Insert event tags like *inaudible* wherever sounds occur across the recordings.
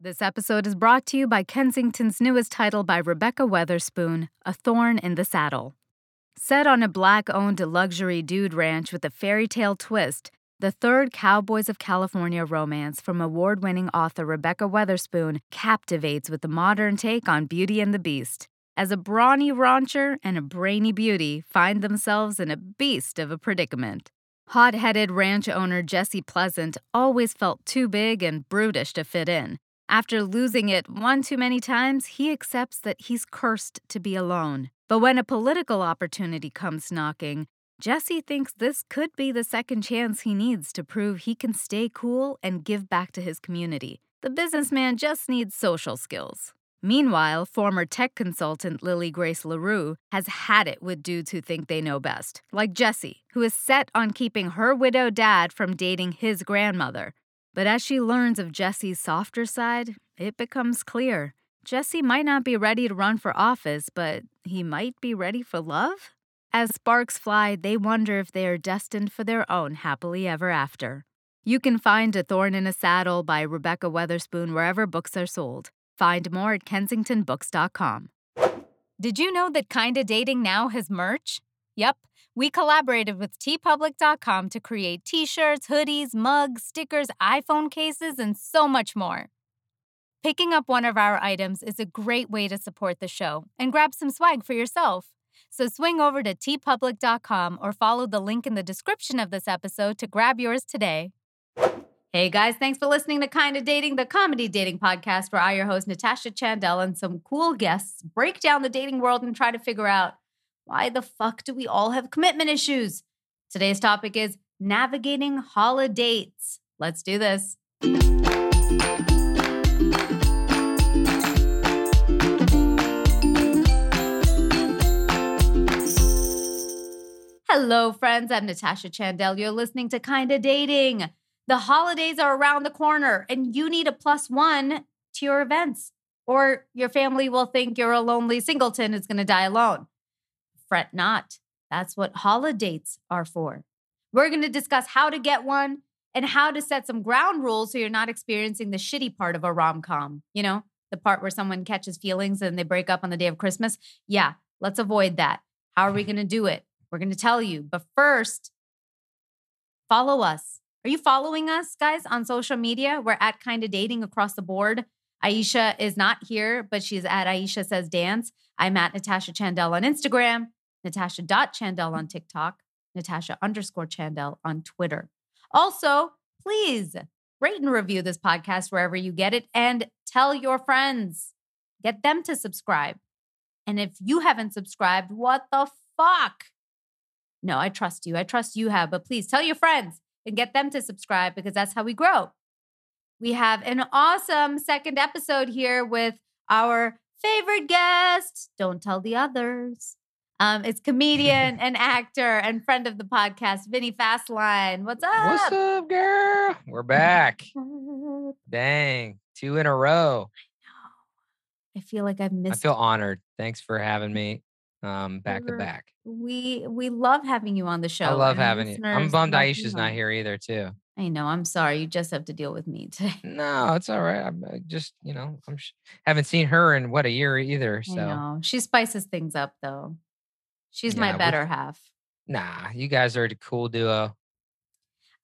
This episode is brought to you by Kensington's newest title by Rebekah Weatherspoon, A Thorn in the Saddle. Set on a black owned luxury dude ranch with a fairy tale twist, the third Cowboys of California romance from award winning author Rebekah Weatherspoon captivates with a modern take on Beauty and the Beast. As a brawny rancher and a brainy beauty find themselves in a beast of a predicament. Hot headed ranch owner Jesse Pleasant always felt too big and brutish to fit in. After losing it one too many times, he accepts that he's cursed to be alone. But when a political opportunity comes knocking, Jesse thinks this could be the second chance he needs to prove he can stay cool and give back to his community. The businessman just needs social skills. Meanwhile, former tech consultant Lily Grace LaRue has had it with dudes who think they know best, like Jesse, who is set on keeping her widowed dad from dating his grandmother. But as she learns of Jesse's softer side, it becomes clear Jesse might not be ready to run for office, but he might be ready for love? As sparks fly, they wonder if they are destined for their own happily ever after. You can find A Thorn in a Saddle by Rebekah Weatherspoon wherever books are sold. Find more at kensingtonbooks.com. Did you know that Kinda Dating now has merch? Yep. We collaborated with teepublic.com to create t shirts, hoodies, mugs, stickers, iPhone cases, and so much more. Picking up one of our items is a great way to support the show and grab some swag for yourself. So swing over to teepublic.com or follow the link in the description of this episode to grab yours today. Hey guys, thanks for listening to Kinda Dating, the comedy dating podcast where I, your host, Natasha Chandel, and some cool guests break down the dating world and try to figure out why the fuck do we all have commitment issues? Today's topic is navigating holidates. Let's do this. Hello, friends. I'm Natasha Chandel. You're listening to Kinda Dating. The holidays are around the corner, and you need a plus one to your events, or your family will think you're a lonely singleton who's going to die alone. Fret not. That's what holidates are for. We're going to discuss how to get one and how to set some ground rules so you're not experiencing the shitty part of a rom com. You know, the part where someone catches feelings and they break up on the day of Christmas. Yeah, let's avoid that. How are we going to do it? We're going to tell you. But first, follow us. Are you following us, guys, on social media? We're at Kinda Dating across the board. Aisha is not here, but she's at Aisha Says Dance. I'm at Natasha Chandel on Instagram. Natasha.chandel on TikTok, Natasha underscore Chandel on Twitter. Also, please rate and review this podcast wherever you get it and tell your friends. Get them to subscribe. And if you haven't subscribed, what the fuck? No, I trust you. I trust you have, but please tell your friends and get them to subscribe because that's how we grow. We have an awesome second episode here with our favorite guest. Don't tell the others. Um, it's comedian *laughs* and actor and friend of the podcast, Vinny Fastline. What's up? What's up, girl? We're back. Dang, two in a row. I know. I feel like I've missed. I feel honored. Thanks for having me um, back to back. We we love having you on the show. I love having you. I'm bummed Aisha's not here either, too. I know. I'm sorry. You just have to deal with me today. No, it's all right. I'm I just, you know, I'm sh- haven't seen her in what a year either. I So know. She spices things up though. She's my better half. nah, you guys are a cool duo,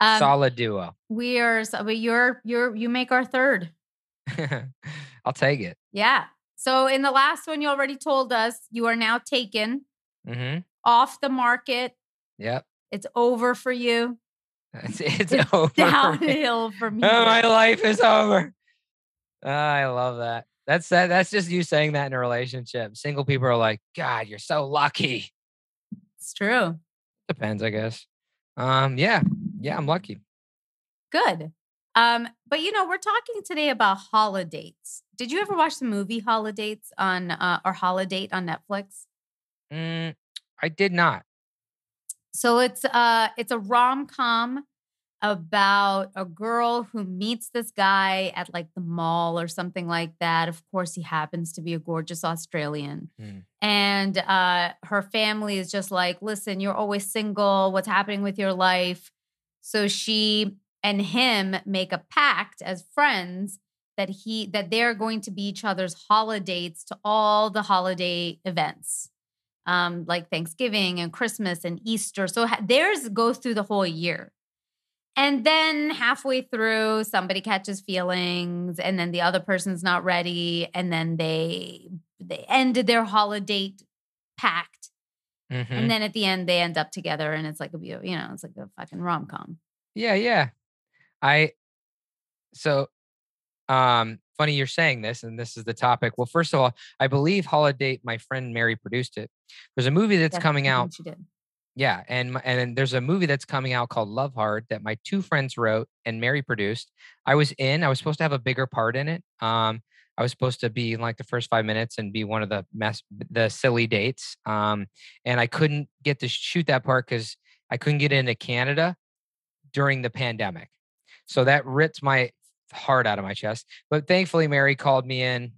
Um, solid duo. we are. so- But you're you're you make our third. *laughs* I'll take it. Yeah. So in the last one, you already told us you are now taken Mm-hmm. off the market. Yep. It's over for you. *laughs* It's, it's It's over. for me. from. *laughs* Oh, my life is over. Ah, I love that. That's that. That's just you saying that in a relationship. Single people are like, God, you're so lucky. It's true. Depends, I guess. Um, yeah, yeah, I'm lucky. Good. Um, but you know, we're talking today about holidates. Did you ever watch the movie Holidates on uh, or Holidate on Netflix? Mm, I did not. So it's uh it's a rom-com about a girl who meets this guy at like the mall or something like that. Of course, he happens to be a gorgeous Australian. Hmm. And uh her family is just like, "Listen, you're always single. What's happening with your life?" So she and him make a pact as friends that he that they're going to be each other's holidates to all the holiday events um, like Thanksgiving and Christmas and Easter. So ha- theirs goes through the whole year. And then halfway through, somebody catches feelings, and then the other person's not ready, and then they they ended their holiday pact, Mhm. and then at the end they end up together, and it's like a you know it's like a fucking rom com. Yeah, yeah. I so um funny you're saying this and this is the topic. Well, first of all, I believe Holidate my friend Mary produced it. There's a movie that's coming out. Yeah, and and there's a movie that's coming out called Love Hard that my two friends wrote and Mary produced. I was in. I was supposed to have a bigger part in it. Um I was supposed to be in like the first 5 minutes and be one of the mess the silly dates. Um and I couldn't get to shoot that part cuz I couldn't get into Canada during the pandemic. So that ripped my heart out of my chest. But thankfully, Mary called me in.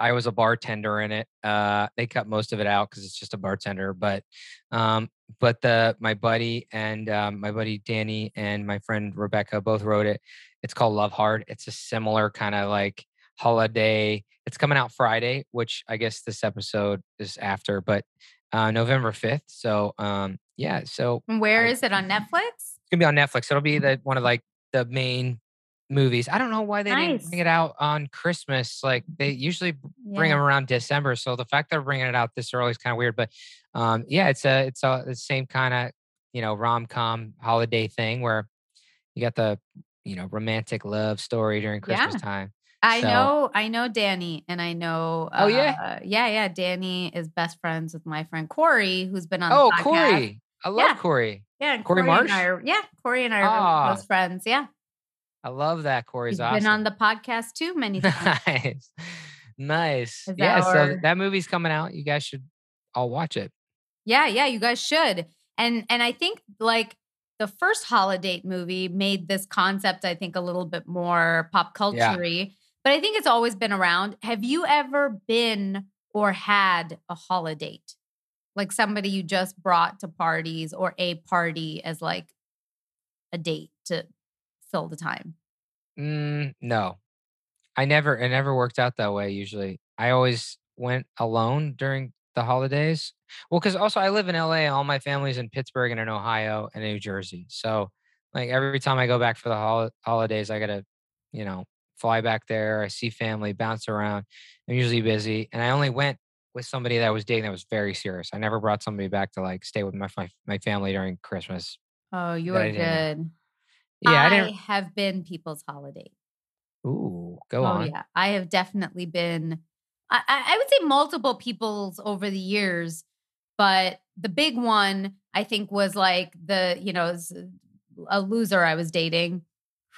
I was a bartender in it. Uh, they cut most of it out because it's just a bartender. But, um, but the my buddy and um, my buddy Danny and my friend Rebecca both wrote it. It's called Love Hard. It's a similar kind of like holiday. It's coming out Friday, which I guess this episode is after, but uh, November fifth. So um, yeah, so where I- is it on Netflix? it's gonna be on Netflix. It'll be the one of like the main movies. I don't know why they didn't bring it out on Christmas. Like they usually bring Yeah. them around December. So the fact they're bringing it out this early is kind of weird. But um, yeah, it's a it's a the same kind of you know rom com holiday thing where you got the you know romantic love story during Yeah. Christmas time. I So- know, I know Danny, and I know. Oh, yeah? uh, yeah, yeah. Danny is best friends with my friend Corey, who's been on. Oh, the podcast. Corey, I love Yeah. Corey. Yeah, and Corey Corey, and Marsh? I are, yeah, Corey and I are close friends. Yeah, I love that Corey's he's awesome. been on the podcast too many *laughs* times. nice, nice. Is Yeah, so that movie's coming out. You guys should all watch it. yeah, yeah. You guys should, and and I think like the first holiday movie made this concept, I think, a little bit more pop Yeah. culture but I think it's always been around. Have you ever been or had a holidate? Like somebody you just brought to parties or a party as like a date to fill the time. Mm, no, I never. It never worked out that way. Usually, I always went alone during the holidays. Well, because also I live in LA. All my family's in Pittsburgh and in Ohio and New Jersey. So, like every time I go back for the hol- holidays, I gotta, you know, fly back there. I see family, bounce around. I'm usually busy, and I only went with somebody that I was dating that was very serious. I never brought somebody back to like stay with my my, my family during Christmas. Oh, you are good. Yeah, I, I, have been people's holidate. Ooh, go oh on. yeah, I have definitely been. I, I I would say multiple people's over the years, but the big one I think was like the you know a loser I was dating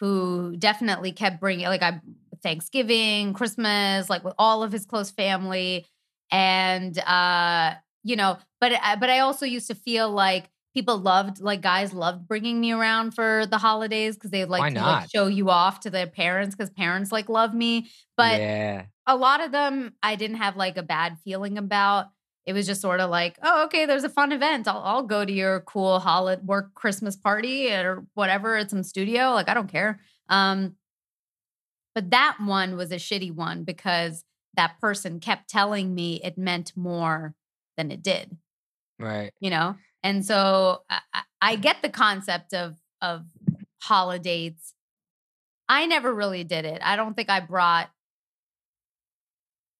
who definitely kept bringing like I Thanksgiving, Christmas, like with all of his close family, and uh you know, but but I also used to feel like people loved like guys loved bringing me around for the holidays because they like to like, show you off to their parents because parents like love me but yeah. a lot of them I didn't have like a bad feeling about. It was just sort of like, oh, okay, there's a fun event. I'll, I'll go to your cool holiday work Christmas party or whatever at some studio. Like, I don't care. Um, but that one was a shitty one because that person kept telling me it meant more than it did Right. you know and so I, I- get the concept of of holidates i never really did it i don't think i brought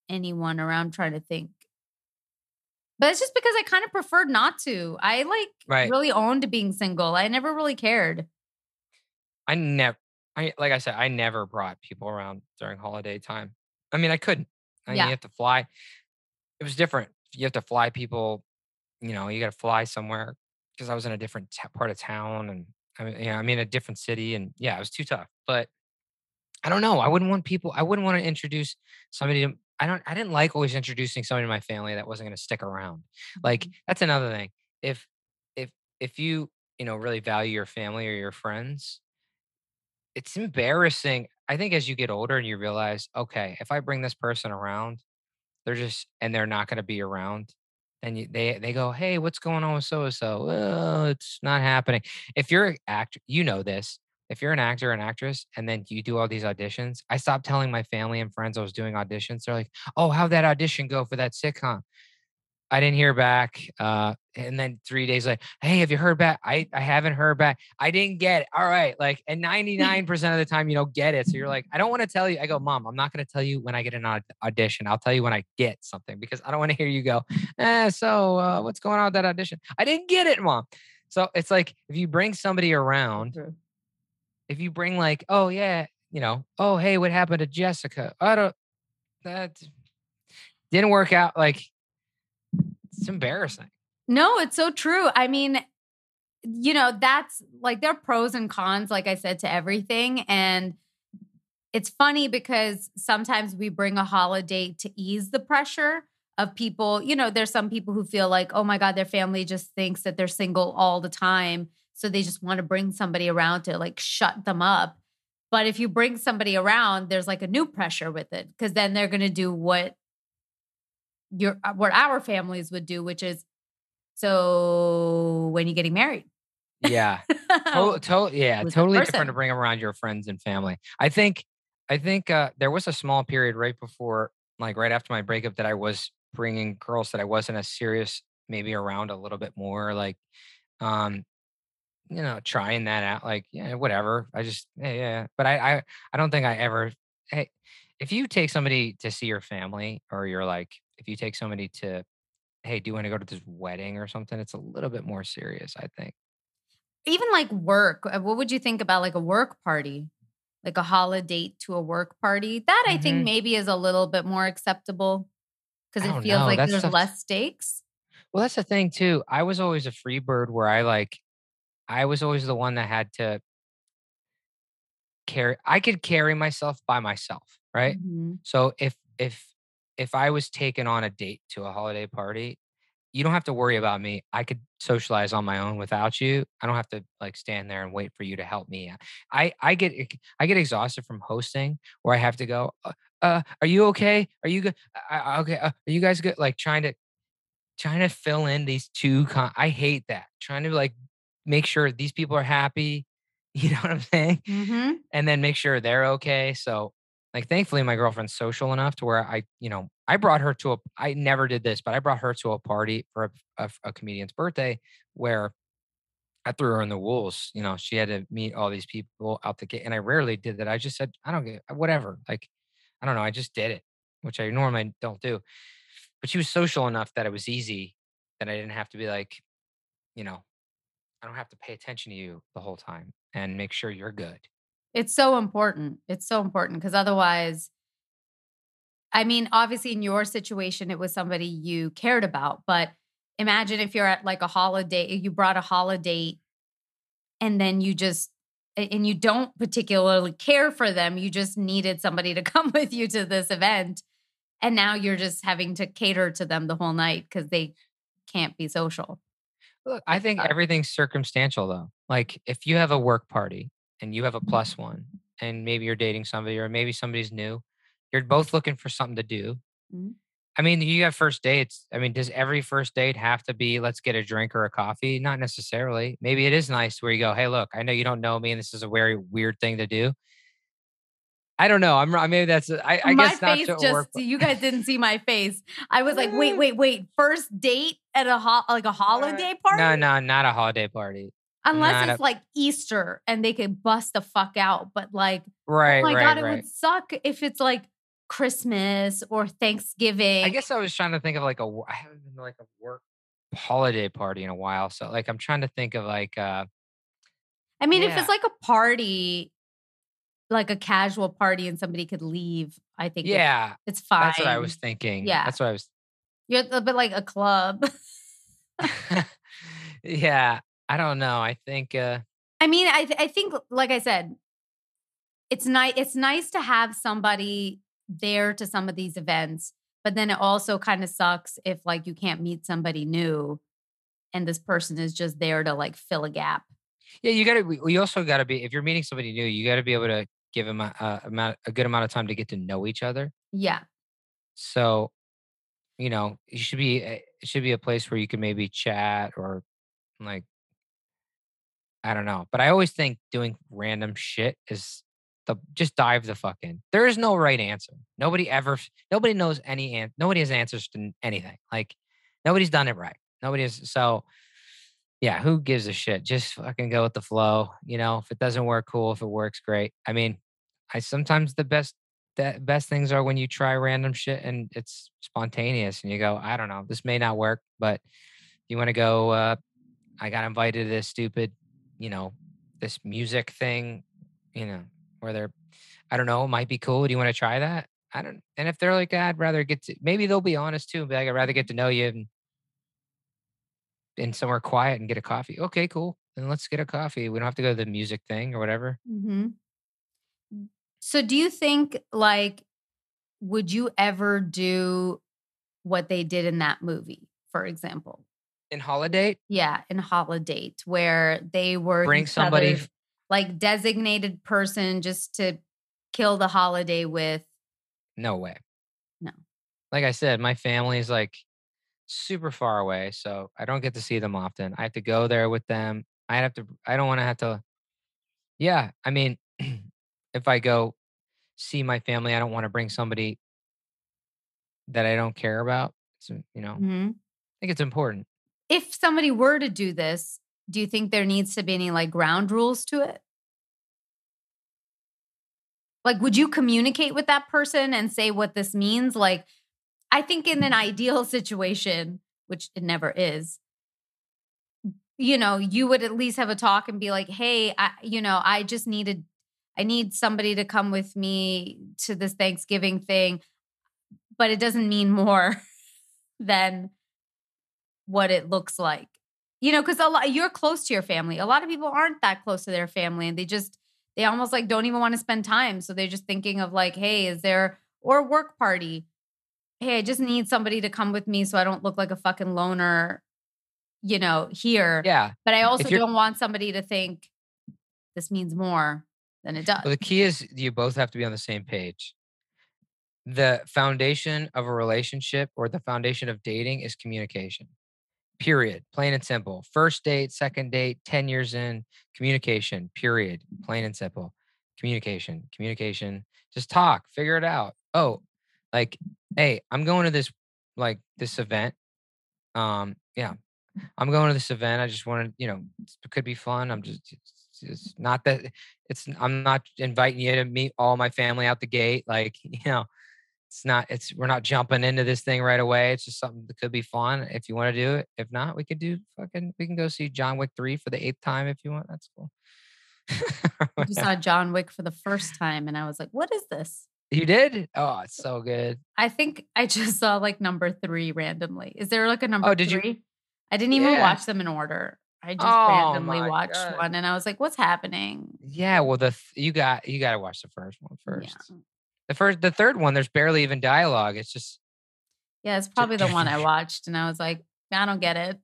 anyone around trying to think. But it's just because I kind of preferred not to. I like Right. really owned being single. I never really cared. I never, I like I said, I never brought people around during holiday time. I mean, I couldn't. I mean, Yeah. you have to fly. It was different. You have to fly people. You know, you got to fly somewhere because I was in a different t- part of town, and I mean, yeah, I mean, a different city, and yeah, it was too tough. But I don't know. I wouldn't want people. I wouldn't want to introduce somebody to. I don't. I didn't like always introducing somebody to my family that wasn't going to stick around. Like Mhm. that's another thing. If if if you you know really value your family or your friends, it's embarrassing. I think as you get older and you realize, okay, if I bring this person around, they're just and they're not going to be around. Then you, they they go, hey, what's going on with so and so? Well, it's not happening. If you're an actor, you know this. If you're an actor or an actress, and then you do all these auditions, I stopped telling my family and friends I was doing auditions. They're like, "Oh, how'd that audition go for that sitcom?" I didn't hear back. Uh, and then three days later, hey, have you heard back? I, I haven't heard back. I didn't get it. All right. Like, and *laughs* 99% of the time you don't get it. So you're like, I don't want to tell you. I go, Mom, I'm not going to tell you when I get an aud- audition. I'll tell you when I get something because I don't want to hear you go, eh, so uh, what's going on with that audition? I didn't get it, Mom. So it's like if you bring somebody around, if you bring like, oh yeah, you know, oh hey, what happened to Jessica? I don't that didn't work out. Like it's embarrassing. No, it's so true. I mean, you know, that's like there are pros and cons, like I said, to everything. And it's funny because sometimes we bring a holidate to ease the pressure of people. You know, there's some people who feel like, oh my God, their family just thinks that they're single all the time. So they just want to bring somebody around to like shut them up. But if you bring somebody around, there's like a new pressure with it because then they're going to do what your uh, what our families would do, which is so when you getting married. Yeah. To- *laughs* to- yeah, totally different to bring around your friends and family. I think I think uh, there was a small period right before, like right after my breakup, that I was bringing girls that I wasn't as serious, maybe around a little bit more, like, um, you know, trying that out. Like, yeah, whatever. I just, yeah, yeah. But I, I, I don't think I ever. Hey, if you take somebody to see your family, or you're like, if you take somebody to, hey, do you want to go to this wedding or something? It's a little bit more serious, I think. Even like work. uh, What would you think about like a work party? Like a holidate to a work party? That I think Mhm. maybe is a little bit more acceptable because it feels know, like there's stuff's- less stakes. Well, that's the thing too. I was always a free bird where I like I was always the one that had to carry I could carry myself by myself, right? Mhm. So if if if I was taken on a date to a holiday party, you don't have to worry about me. I could socialize on my own without you. I don't have to like stand there and wait for you to help me. I I get I get exhausted from hosting where I have to go. Uh, uh are you okay? Are you good? I, I- okay. Uh, are you guys good? Like trying to trying to fill in these two. Con- I hate that. Trying to like make sure these people are happy. *laughs* You know what I'm saying? Mhm. and then make sure they're okay. So, like, thankfully, my girlfriend's social enough to where I, you know, I brought her to a. I never did this, but I brought her to a party for a, a, a comedian's birthday where I threw her in the wolves. You know, she had to meet all these people out the gate, and I rarely did that. I just said, I don't get uh, whatever. Like, I don't know. I just did it, which I normally don't do. But she was social enough that it was easy that I didn't have to be like, you know, I don't have to pay attention to you the whole time and make sure you're good. It's so important. It's so important because otherwise, I mean, obviously, in your situation, it was somebody you cared about. But imagine if you're at like a holiday, you brought a holidate and then you just, and you don't particularly care for them. You just needed somebody to *laughs* come with you to this event. And now you're just having to cater to them the whole night because they can't be social. Look, I think Uh, everything's circumstantial though. Like if you have a work party and you have a plus one, and maybe you're dating somebody, or maybe somebody's new, you're both looking for something to do. Mhm. I mean, you have first dates. I mean, does every first date have to be let's get a drink or a coffee? Not necessarily. Maybe it is nice where you go, hey, look, I know you don't know me, and this is a very weird thing to do. I don't know. I'm. Maybe that's. I my guess not face to just work. you guys didn't see my face. I was like, wait, *laughs* wait, wait. First date at a ho- like a holiday party? No, no, not a holiday party. Unless not it's a- like Easter and they could bust the fuck out. But like, Right, oh my right, god, it would suck if it's like Christmas or Thanksgiving. I guess I was trying to think of like a, I haven't been to like a work holiday party in a while, so like I'm trying to think of like. uh I mean, if it's like a party, like a casual party, and somebody could leave, I think Yeah, it's fine. that's what I was thinking. Yeah. that's what I was. You're a bit like a club. *laughs* yeah, I don't know. I think. uh I mean, I th- I think, like I said, it's nice. It's nice to have somebody there to some of these events, but then it also kind of sucks if like you can't meet somebody new, and this person is just there to like fill a gap. Yeah, you got to. We also got to be. If you're meeting somebody new, you got to be able to give them a, a amount, a good amount of time to get to know each other. Yeah, So, you know, you should be. It should be a place where you can maybe chat or, like, I don't know. But I always think doing random shit is the just dive the fuck in. There is no right answer. Nobody ever. Nobody knows any. An, nobody has answers to anything. Like, nobody's done it right. Nobody is. So, yeah, who gives a shit? Just fucking go with the flow. You know, if it doesn't work, cool. If it works, great. I mean, I sometimes the best the best things are when you try random shit and it's spontaneous and you go, I don't know, this may not work, but you want to go uh I got invited to this stupid, you know, this music thing, you know, where they're I don't know, might be cool. Do you want to try that? I don't and if they're like, I'd rather get to maybe they'll be honest too, and be like, I'd rather get to know you and in somewhere quiet and get a coffee. Okay, cool. Then let's get a coffee. We don't have to go to the music thing or whatever. hmm So, do you think like, would you ever do what they did in that movie, for example? In Holidate, Yeah, in Holidate, where they were bring somebody like designated person just to kill the holiday with. No way. No. Like I said, my family is like super far away, so I don't get to see them often. I have to go there with them. I have to I don't want to have to Yeah, I mean, *clears throat* if I go see my family, I don't want to bring somebody that I don't care about. So, you know, I Mhm. think it's important. If somebody were to do this, do you think there needs to be any like ground rules to it? Like, would you communicate with that person and say what this means? Like, I think in an ideal situation, which it never is, you know, you would at least have a talk and be like, hey, I, you know, I just needed, I need somebody to come with me to this Thanksgiving thing, but it doesn't mean more *laughs* than what it looks like. You know, because a lot you're close to your family. A lot of people aren't that close to their family, and they just they almost like don't even want to spend time. So they're just thinking of like, hey, is there or work party? Hey, I just need somebody to come with me so I don't look like a fucking loner, you know, here. Yeah. But I also don't want somebody to think this means more than it does. Well, the key is you both have to be on the same page. The foundation of a relationship or the foundation of dating is communication. Period. Plain and simple. First date, second date, 10 years in, communication. Period. Plain and simple. Communication. Communication. Just talk, figure it out. Oh, like, hey, I'm going to this like this event. Um, yeah. I'm going to this event. I just want to, you know, it could be fun. I'm just it's not that it's I'm not inviting you to meet all my family out the gate. Like, *laughs* you know, it's not it's we're not jumping into this thing right away. It's just something that could be fun if you want to do it. If not, we could do fucking we can go see John Wick 3 for the eighth time if you want. That's cool. *laughs* Just saw John Wick for the first time and I was like, what is this? you did? Oh, it's so good. I think I just saw like number three randomly. Is there like a number Oh, did you- I didn't even Yeah. watch them in order. I just Oh, randomly watched God. one and I was like, what's happening? Yeah, well the th- you got you got to watch the first one first. Yeah. The first the third one there's barely even dialogue. It's just Yeah, it's probably the one I *laughs* watched and I was like, I don't get it.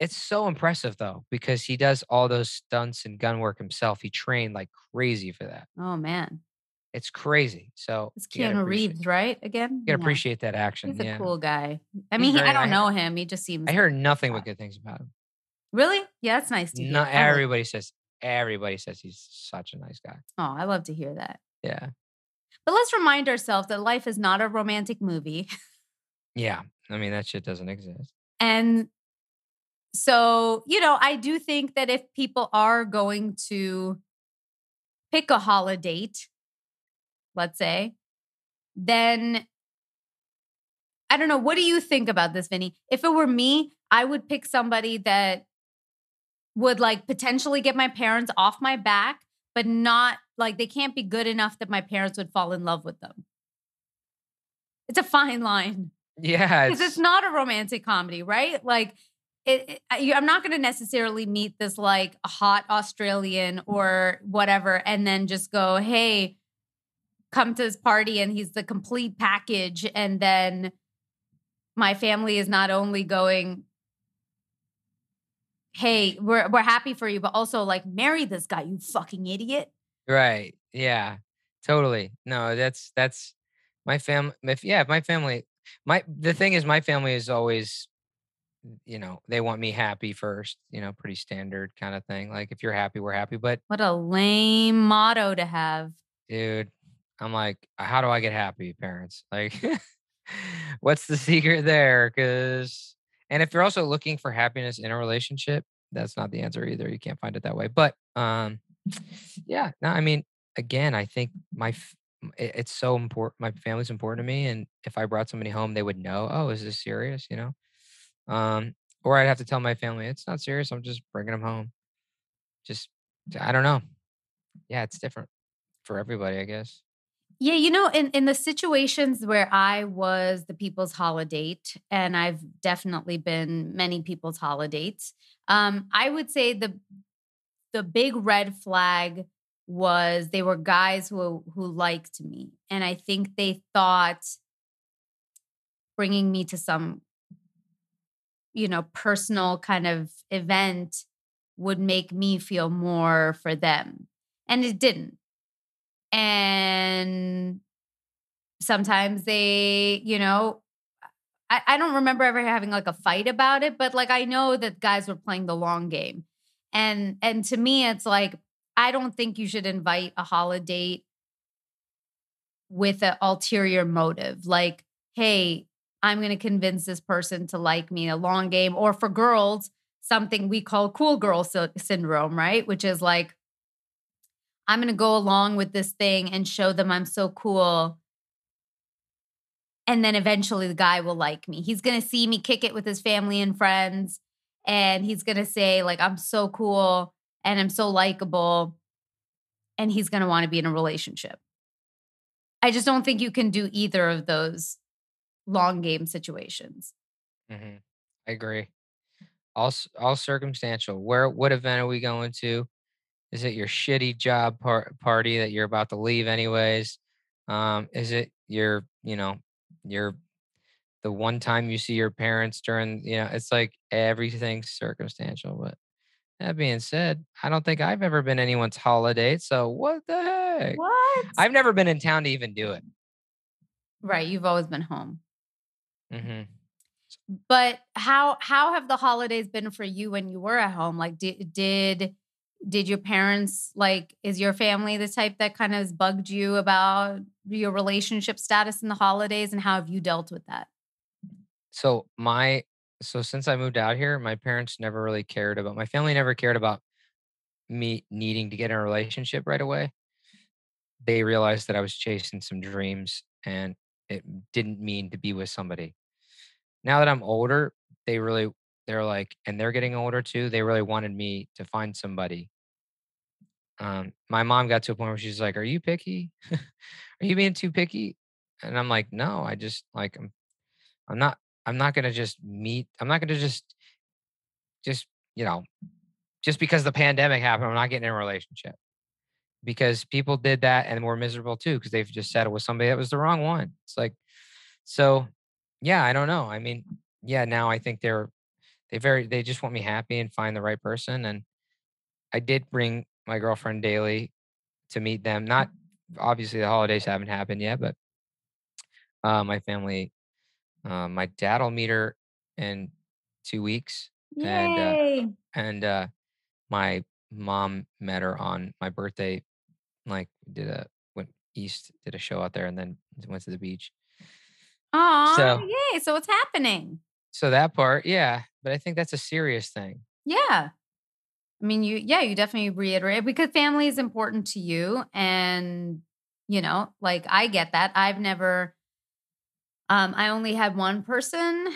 It's so impressive though, because he does all those stunts and gun work himself. He trained like crazy for that. oh man. It's crazy. So It's Keanu Reeves, right? Again? You gotta appreciate that action. He's a yeah. cool guy. I mean, he, I don't nice. know him. He just seems I heard nothing but good things about him. Really? Yeah, that's nice to hear. Not oh. everybody says everybody says he's such a nice guy. Oh, I love to hear that. Yeah. But let's remind ourselves that life is not a romantic movie. *laughs* Yeah. I mean that shit doesn't exist. And so, you know, I do think that if people are going to pick a holidate, let's say, then I don't know. What do you think about this, Vinny? If it were me, I would pick somebody that would like potentially get my parents off my back, but not like they can't be good enough that my parents would fall in love with them. It's a fine line. Yeah. Because it's not a romantic comedy, right? Like, it, it, I'm not going to necessarily meet this like hot Australian or whatever, and then just go, hey, come to this party, and he's the complete package, and then my family is not only going, hey, we're we're happy for you, but also like marry this guy, you fucking idiot. Right. Yeah. Totally. No, that's that's my family. If yeah, if my family. My the thing is, my family is always you know, they want me happy first, you know, pretty standard kind of thing. Like if you're happy, we're happy. But What a lame motto to have. dude, I'm like, how do I get happy, parents? Like *laughs* what's the secret there? Cause and if you're also looking for happiness in a relationship, that's not the answer either. You can't find it that way. But um yeah, no, I mean, again, I think my it's so important. My family's important to me, and if I brought somebody home, they would know. Oh, is this serious? You know, um, or I'd have to tell my family it's not serious. I'm just bringing them home. Just I don't know. Yeah, it's different for everybody, I guess. Yeah, you know, in in the situations where I was the people's holidate, and I've definitely been many people's holidates, um, I would say the the big red flag was they were guys who who liked me, and I think they thought bringing me to some you know personal kind of event would make me feel more for them, and it didn't. And sometimes they, you know, I, I don't remember ever having like a fight about it, but like I know that guys were playing the long game. And and to me, it's like, I don't think you should invite a holidate with an ulterior motive. Like, hey, I'm gonna convince this person to like me a long game, or for girls, something we call cool girl sy- syndrome, right? Which is like, I'm going to go along with this thing and show them I'm so cool. And then eventually the guy will like me. He's going to see me kick it with his family and friends. And he's going to say, like, I'm so cool and I'm so likable. And he's going to want to be in a relationship. I just don't think you can do either of those long game situations. hmm I agree. All all circumstantial. Where what event are we going to? Is it your shitty job par- party that you're about to leave anyways? Um, is it your you know your the one time you see your parents during you know it's like everything's circumstantial. But that being said, I don't think I've ever been anyone's holidate. So what the heck? What? I've never been in town to even do it. right. You've always been home. hmm but how how have the holidays been for you when you were at home like did did did your parents like is your family the type that kind of has bugged you about your relationship status in the holidays and how have you dealt with that So my so since I moved out here, my parents never really cared about my family never cared about me needing to get in a relationship right away. They realized that I was chasing some dreams and it didn't mean to be with somebody. Now that I'm older, they really they're like and they're getting older too, they really wanted me to find somebody. Um my mom got to a point where she's like, "Are you picky? *laughs* Are you being too picky?" And I'm like, "No, I just like I'm I'm not I'm not gonna just meet I'm not gonna just just, you know, just because the pandemic happened, I'm not getting in a relationship. Because people did that and were miserable too, because they've just settled with somebody that was the wrong one. It's like, so yeah, I don't know. I mean, yeah, now I think they're they very they just want me happy and find the right person. And I did bring my girlfriend daily to meet them. Not obviously the holidays haven't happened yet, but uh, my family uh, my dad will meet her in two weeks, and uh, yay and uh, my mom met her on my birthday. Like did a went east, did a show out there, and then went to the beach. oh So yay so it's happening so that part, yeah. But I think that's a serious thing. yeah I mean, you, yeah, you definitely reiterate because family is important to you. And, you know, like I get that. I've never, um, I only had one person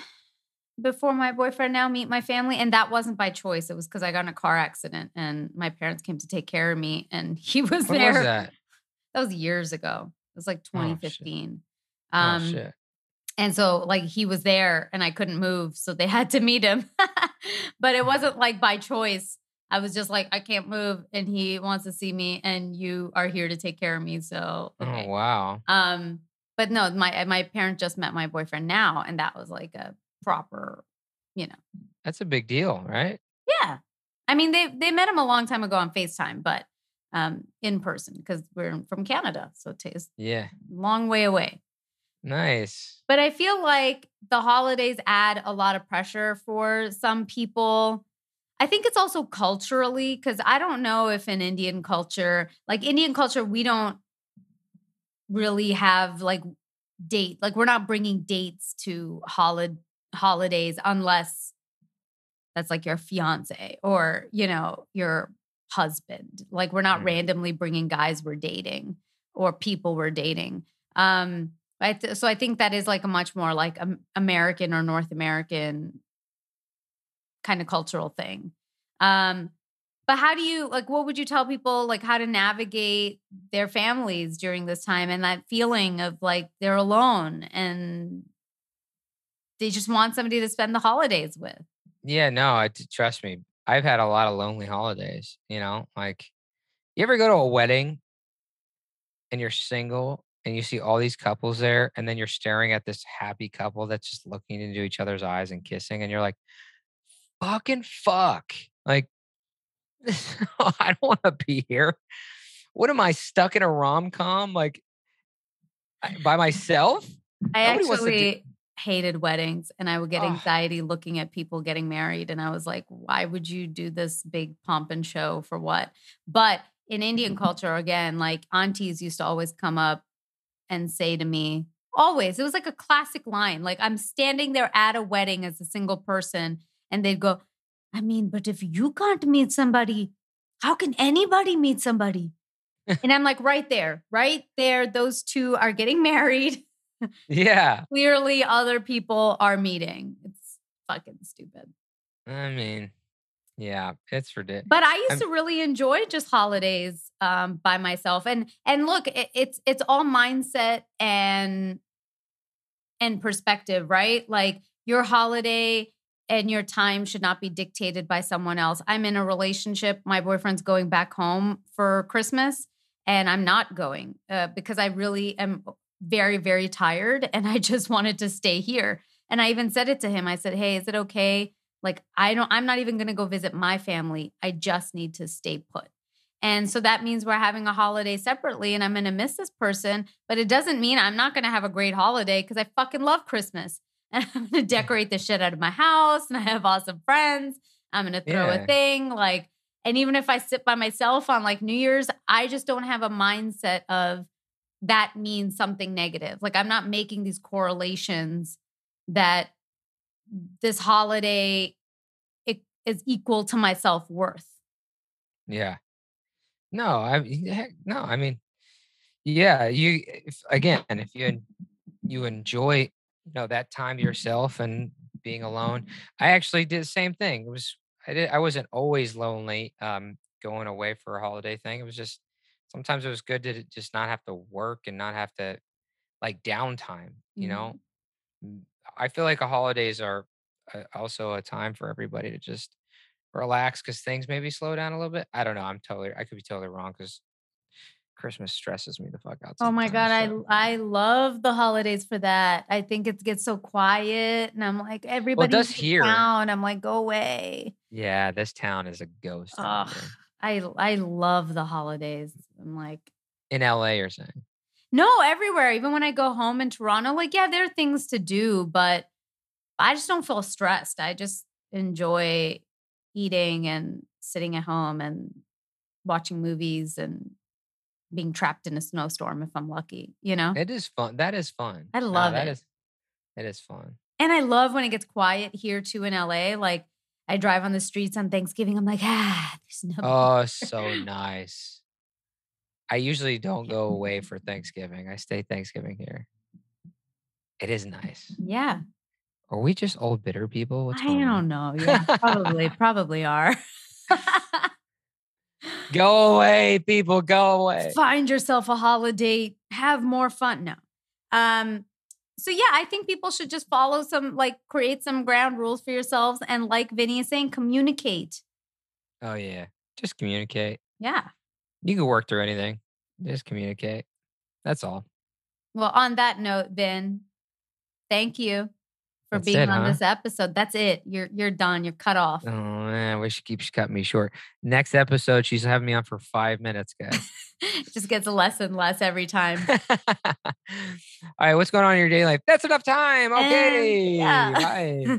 before my boyfriend now meet my family. And that wasn't by choice. It was because I got in a car accident and my parents came to take care of me and *laughs* he was When there. was that? That was years ago. It was like Oh, shit. 2015. oh um, shit. and so like he was there and I couldn't move. So they *laughs* had to meet him. but it wasn't *sighs* like by choice. I was just like, I can't move and he wants to see me and you are here to take care of me. So okay. Oh wow. Um, but no, my my parents just met my boyfriend now, and that was like a proper, you know. That's a big deal, right? Yeah. I mean, they they met him a long time ago on FaceTime, but um in person because we're from Canada. So it takes Yeah. long way away. Nice. But I feel like the holidays add a lot of pressure for some people. I think it's also culturally because I don't know if in Indian culture, like Indian culture, we don't really have like date, like we're not bringing dates to holiday holidays unless that's like your fiance or you know your husband. Like we're not Mm. randomly bringing guys we're dating or people we're dating. Um, I th- so I think that is like a much more like um, American or North American kind of cultural thing. Um, but how do you like? What would you tell people like how to navigate their families during this time and that feeling of like they're alone and they just want somebody to spend the holidays with? Yeah, no, I trust me. I've had a lot of lonely holidays, you know? Like you ever go to a wedding and you're single and you see all these couples there and then you're staring at this happy couple that's just looking into each other's eyes and kissing and you're like fucking fuck. Like *laughs* I don't want to be here. What am I stuck in a rom-com like by myself? I Nobody to do- hated weddings and I would get Oh. anxiety looking at people getting married. And I was like, why would you do this big pomp and show for what? But in Indian *laughs* culture, again, like aunties used to always come up and say to me, always, it was like a classic line. Like I'm standing there at a wedding as a single person, and they'd go, I mean, but if you can't meet somebody, how can anybody meet somebody? *laughs* and I'm like, right there, right there. Those two are getting married *laughs* Yeah. clearly other people are meeting. It's fucking stupid. I mean, yeah, it's ridiculous. But I used I'm- to really enjoy just holidays um, by myself. And and look, it, it's it's all mindset and and perspective, right? Like your holiday and your time should not be dictated by someone else. I'm in a relationship. My boyfriend's going back home for Christmas, and I'm not going uh, because I really am very, very tired and I just *laughs* wanted to stay here. And I even said it to him. I said, Hey, is it okay? Like, I don't, I'm not even going to go visit my family. I just need to stay put. And so that means we're having a holiday separately and I'm going to miss this person, but it doesn't mean I'm not going to have a great holiday because I fucking love Christmas. And *laughs* I'm going to decorate the shit out of my house and I have awesome friends. I'm going to throw Yeah. a thing like, and even if I sit by myself on like New Year's, I just don't have a mindset of that means something negative. Like I'm not making these correlations that this holiday it is equal to my self worth. Yeah. No, I mean, heck, no, I mean, yeah, you if, again, if you you enjoy, you know, that time to yourself and being alone. I actually did the same thing. It was I did I wasn't always lonely um going away for a holiday thing. It was just sometimes it was good to just not have to work and not have to like downtime, you Mhm. know. Mm, I feel like a holidays are uh, also a time for everybody to just relax because things maybe slow down a little bit. I don't know. I'm totally, I could be totally wrong because Christmas stresses me the fuck out. Oh my god, I so- I love the holidays for that. I think it gets so quiet, and I'm like everybody's does here. town. I'm like, go away. yeah, this town is a ghost. I I love the holidays. I'm like, in LA. You're saying? no, everywhere. Even when I go home in Toronto, like, yeah, there are things to do, but I just don't feel stressed. I just enjoy eating and sitting at home and watching movies and being trapped in a snowstorm if I'm lucky, you know? It is fun. That is fun. I No, love that it. is- it is fun. And I love when it gets quiet here too in LA. Like I drive on the streets on Thanksgiving. I'm like, ah, there's no. *laughs* Oh, so nice. I usually don't go away for Thanksgiving. I stay Thanksgiving here. It is nice. Yeah. Are we just old bitter people? What's I don't know. Yeah, *laughs* probably, probably are. *laughs* Go away, people. Go away. Find yourself a holidate, have more fun. No. Um, so yeah, I think people should just follow some, like create some ground rules for yourselves. And like Vinny is saying, communicate. Oh yeah. Just communicate. Yeah. You can work through anything. Just communicate. That's all. Well, on that note, Vin, thank you for That's being it, on huh? this episode. That's it. You're you're done. You're cut off. Oh man, I wish she keeps cutting me short. Next episode, she's having me on for five minutes, guys. *laughs* It just gets less and less every time. *laughs* All right, what's going on in your day life? That's enough time. Okay. yeah. Bye.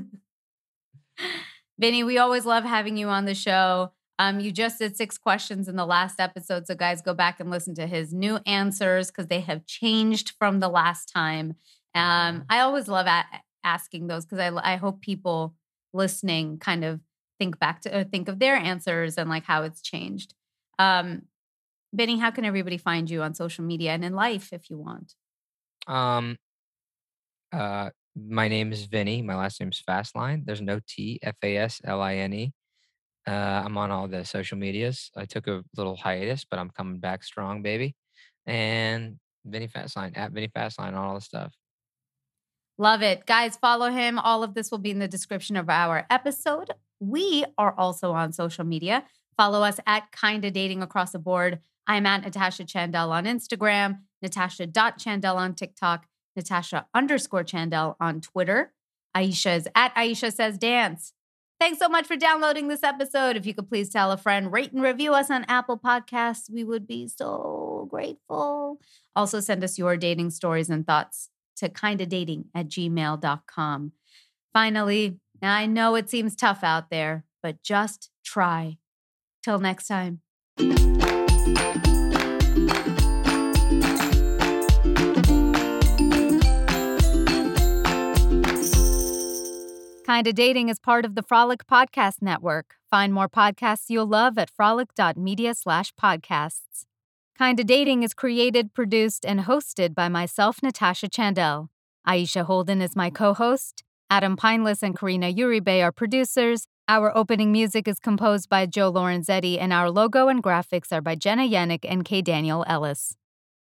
*laughs* Vinny, we always love having you on the show. Um, you just did six questions in the last episode. So, guys, go back and listen to his new answers because they have changed from the last time. Um, I always love a- asking those because I, I hope people listening kind of think back to or think of their answers and like how it's changed. Um, Vinny, how can everybody find you on social media and in life if you want? Um, uh, my name is Vinny. My last name is Fasline. There's no T. F A S L I N E. Uh, I'm on all the social medias. I took a little hiatus, but I'm coming back strong, baby. And Vinny Fasline at Vinny Fasline, all the stuff. Love it. Guys, follow him. All of this will be in the description of our episode. We are also on social media. Follow us at Kinda Dating across the board. I'm at Natasha Chandel on Instagram, Natasha.Chandel on TikTok, Natasha underscore Chandel on Twitter. Aisha is at Aisha Says Dance. Thanks so much for downloading this episode. If you could please tell a friend, rate and review us on Apple Podcasts, we would be so grateful. Also, send us your dating stories and thoughts to kindadating at gmail.com. Finally, I know it seems tough out there, but just try. Till next time. Kinda Dating is part of the Frolic Podcast Network. Find more podcasts you'll love at frolic.media slash podcasts. Kinda Dating is created, produced, and hosted by myself, Natasha Chandel. Aisha Holden is my co host. Adam Pineless and Karina Uribe are producers. Our opening music is composed by Joe Lorenzetti, and our logo and graphics are by Jenna Yannick and K. Daniel Ellis.